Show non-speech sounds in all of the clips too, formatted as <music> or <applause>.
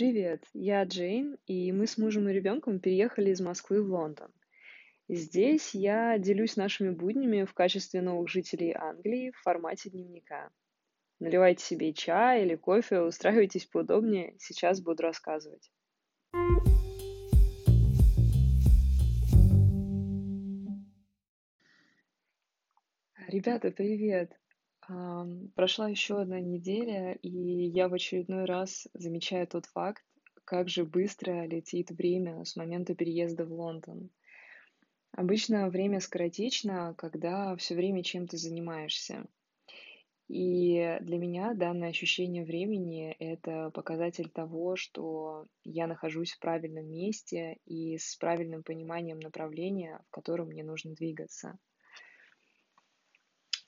Привет, я Джейн, и мы с мужем и ребенком переехали из Москвы в Лондон. Здесь я делюсь нашими буднями в качестве новых жителей Англии в формате дневника. Наливайте себе чай или кофе, устраивайтесь поудобнее, сейчас буду рассказывать. Ребята, привет! Прошла еще одна неделя, и я в очередной раз замечаю тот факт, как же быстро летит время с момента переезда в Лондон. Обычно время скоротечно, когда все время чем-то занимаешься. И для меня данное ощущение времени– это показатель того, что я нахожусь в правильном месте и с правильным пониманием направления, в котором мне нужно двигаться.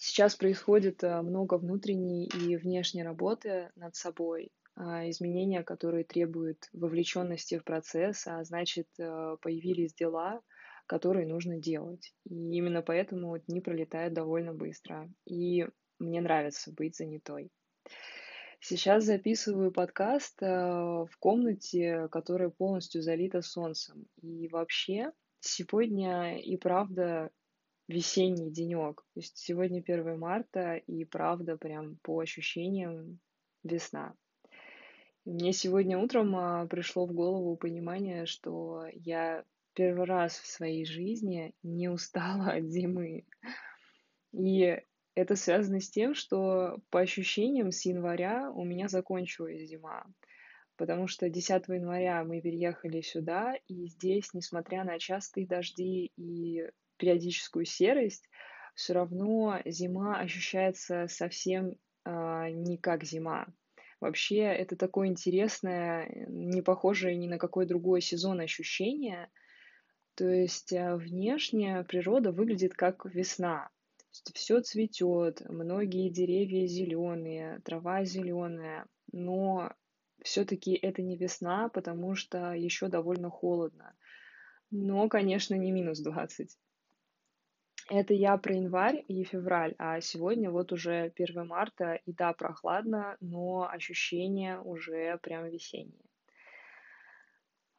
Сейчас происходит э, много внутренней и внешней работы над собой, а, изменения, которые требуют вовлеченности в процесс, а значит, э, появились дела, которые нужно делать. И именно поэтому дни пролетают довольно быстро. И мне нравится быть занятой. Сейчас записываю подкаст э, в комнате, которая полностью залита солнцем. И вообще, сегодня и правда весенний денек. То есть сегодня 1 марта, и правда, прям по ощущениям весна. Мне сегодня утром а, пришло в голову понимание, что я первый раз в своей жизни не устала от зимы. И это связано с тем, что по ощущениям с января у меня закончилась зима. Потому что 10 января мы переехали сюда, и здесь, несмотря на частые дожди и периодическую серость, все равно зима ощущается совсем а, не как зима. Вообще, это такое интересное, не похожее ни на какой другой сезон ощущение. То есть а, внешне природа выглядит как весна. Все цветет, многие деревья зеленые, трава зеленая, но все-таки это не весна, потому что еще довольно холодно. Но, конечно, не минус 20. Это я про январь и февраль, а сегодня вот уже 1 марта, и да, прохладно, но ощущения уже прям весенние.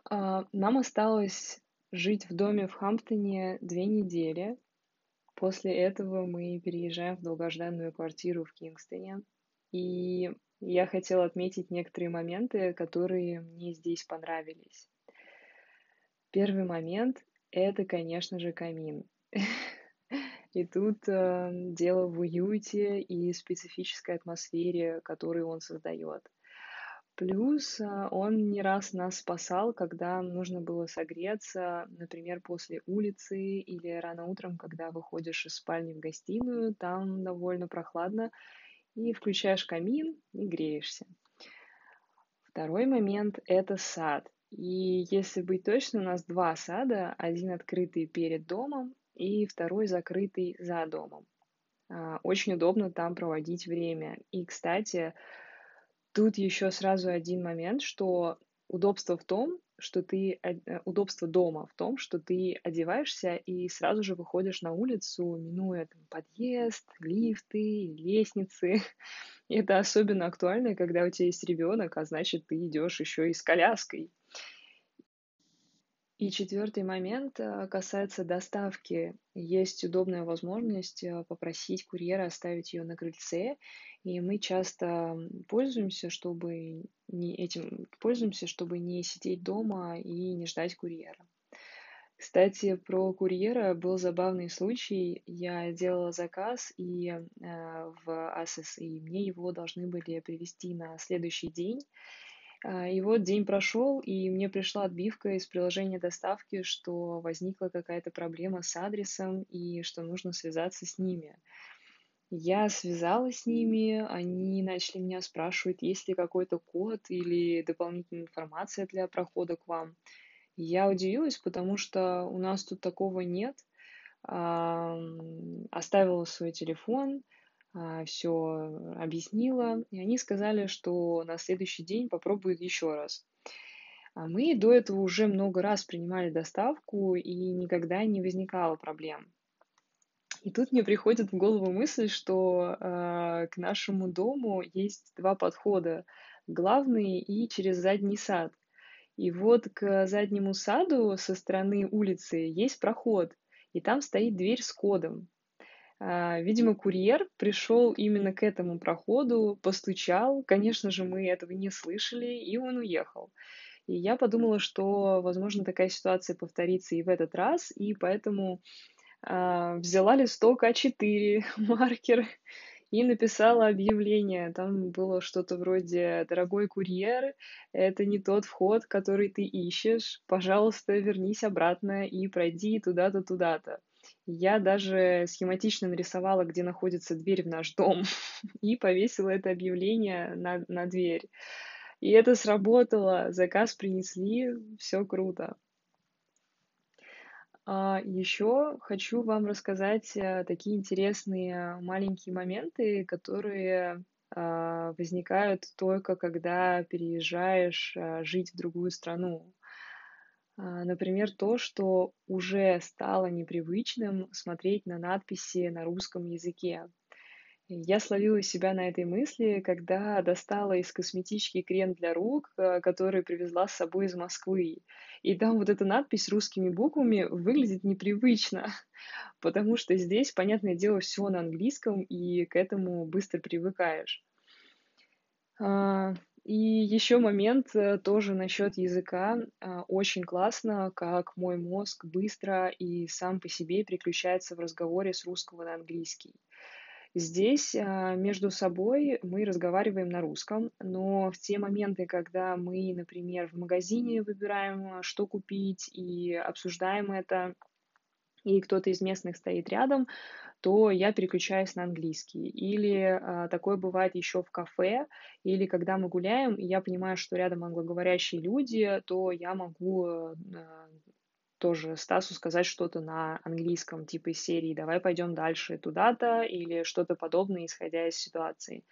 А, Нам осталось жить в доме в Хамптоне две недели. После этого мы переезжаем в долгожданную квартиру в Кингстоне. И я хотела отметить некоторые моменты, которые мне здесь понравились. Первый момент– это, конечно же, камин. <laughs> И тут э, дело в уюте и специфической атмосфере, которую он создает. Плюс э, он не раз нас спасал, когда нужно было согреться, например, после улицы или рано утром, когда выходишь из спальни в гостиную, там довольно прохладно, и включаешь камин и греешься. Второй момент– это сад. И если быть точно, у нас два сада, один открытый перед домом и второй закрытый за домом. А, очень удобно там проводить время. И, кстати, тут еще сразу один момент, что удобство в том, что ты э, удобство дома в том, что ты одеваешься и сразу же выходишь на улицу, минуя там, подъезд, лифты, лестницы. <laughs> И это особенно актуально, когда у тебя есть ребенок, а значит, ты идешь еще и с коляской. И четвертый момент э, касается доставки. Есть удобная возможность э, попросить курьера оставить ее на крыльце, и мы часто пользуемся, чтобы не этим пользуемся, чтобы не сидеть дома и не ждать курьера. Кстати, про курьера был забавный случай. Я делала заказ и э, в Асос, и мне его должны были привезти на следующий день. А, и вот день прошел, и мне пришла отбивка из приложения доставки, что возникла какая-то проблема с адресом и что нужно связаться с ними. Я связалась с ними, они начали меня спрашивать, есть ли какой-то код или дополнительная информация для прохода к вам. Я удивилась, потому что у нас тут такого нет. Оставила свой телефон, все объяснила, и они сказали, что на следующий день попробуют еще раз. А мы до этого уже много раз принимали доставку, и никогда не возникало проблем. И тут мне приходит в голову мысль, что э, к нашему дому есть два подхода. главный и через задний сад. И вот к заднему саду со стороны улицы есть проход, и там стоит дверь с кодом. А, видимо, курьер пришел именно к этому проходу, постучал. Конечно же, мы этого не слышали, и он уехал. И я подумала, что, возможно, такая ситуация повторится и в этот раз, и поэтому а, взяла листок А4, <laughs> маркер и написала объявление. Там было что-то вроде «Дорогой курьер, это не тот вход, который ты ищешь. Пожалуйста, вернись обратно и пройди туда-то, туда-то». Я даже схематично нарисовала, где находится дверь в наш дом, <laughs> и повесила это объявление на, на дверь. И это сработало, заказ принесли, все круто. А, еще хочу вам рассказать э, такие интересные маленькие моменты, которые а, возникают только когда переезжаешь а, жить в другую страну. Например, то, что уже стало непривычным смотреть на надписи на русском языке. Я словила себя на этой мысли, когда достала из косметички крем для рук, э, который привезла с собой из Москвы. И там вот эта надпись русскими буквами выглядит непривычно, <laughs> потому что здесь, понятное дело, все на английском, и к этому быстро привыкаешь. И еще момент э, тоже насчет языка. А, очень классно, как мой мозг быстро и сам по себе переключается в разговоре с русского на английский. Здесь а, между собой мы разговариваем на русском, но в те моменты, когда мы, например, в магазине выбираем, что купить, и обсуждаем это, и кто-то из местных стоит рядом, то я переключаюсь на английский. Или а, такое бывает еще в кафе, или когда мы гуляем, и я понимаю, что рядом англоговорящие люди, то я могу а, тоже Стасу сказать что-то на английском, типа из серии «давай пойдем дальше туда-то» или что-то подобное, исходя из ситуации.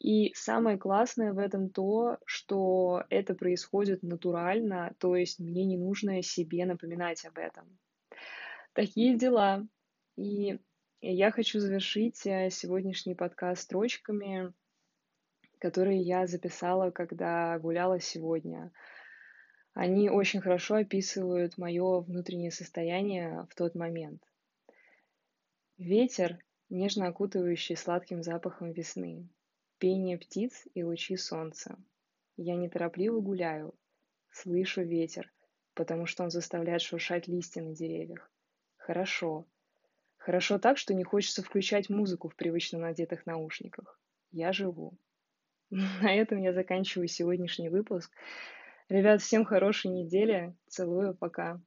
И самое классное в этом то, что это происходит натурально, то есть мне не нужно себе напоминать об этом. Такие дела. И я хочу завершить э, сегодняшний подкаст строчками, которые я записала, когда гуляла сегодня. Они очень хорошо описывают мое внутреннее состояние в тот момент. Ветер, нежно окутывающий сладким запахом весны, пение птиц и лучи солнца. Я неторопливо гуляю, слышу ветер, потому что он заставляет шуршать листья на деревьях. Хорошо. Хорошо так, что не хочется включать музыку в привычно надетых наушниках. Я живу. <laughs> На этом я заканчиваю сегодняшний выпуск. Ребят, всем хорошей недели. Целую, пока.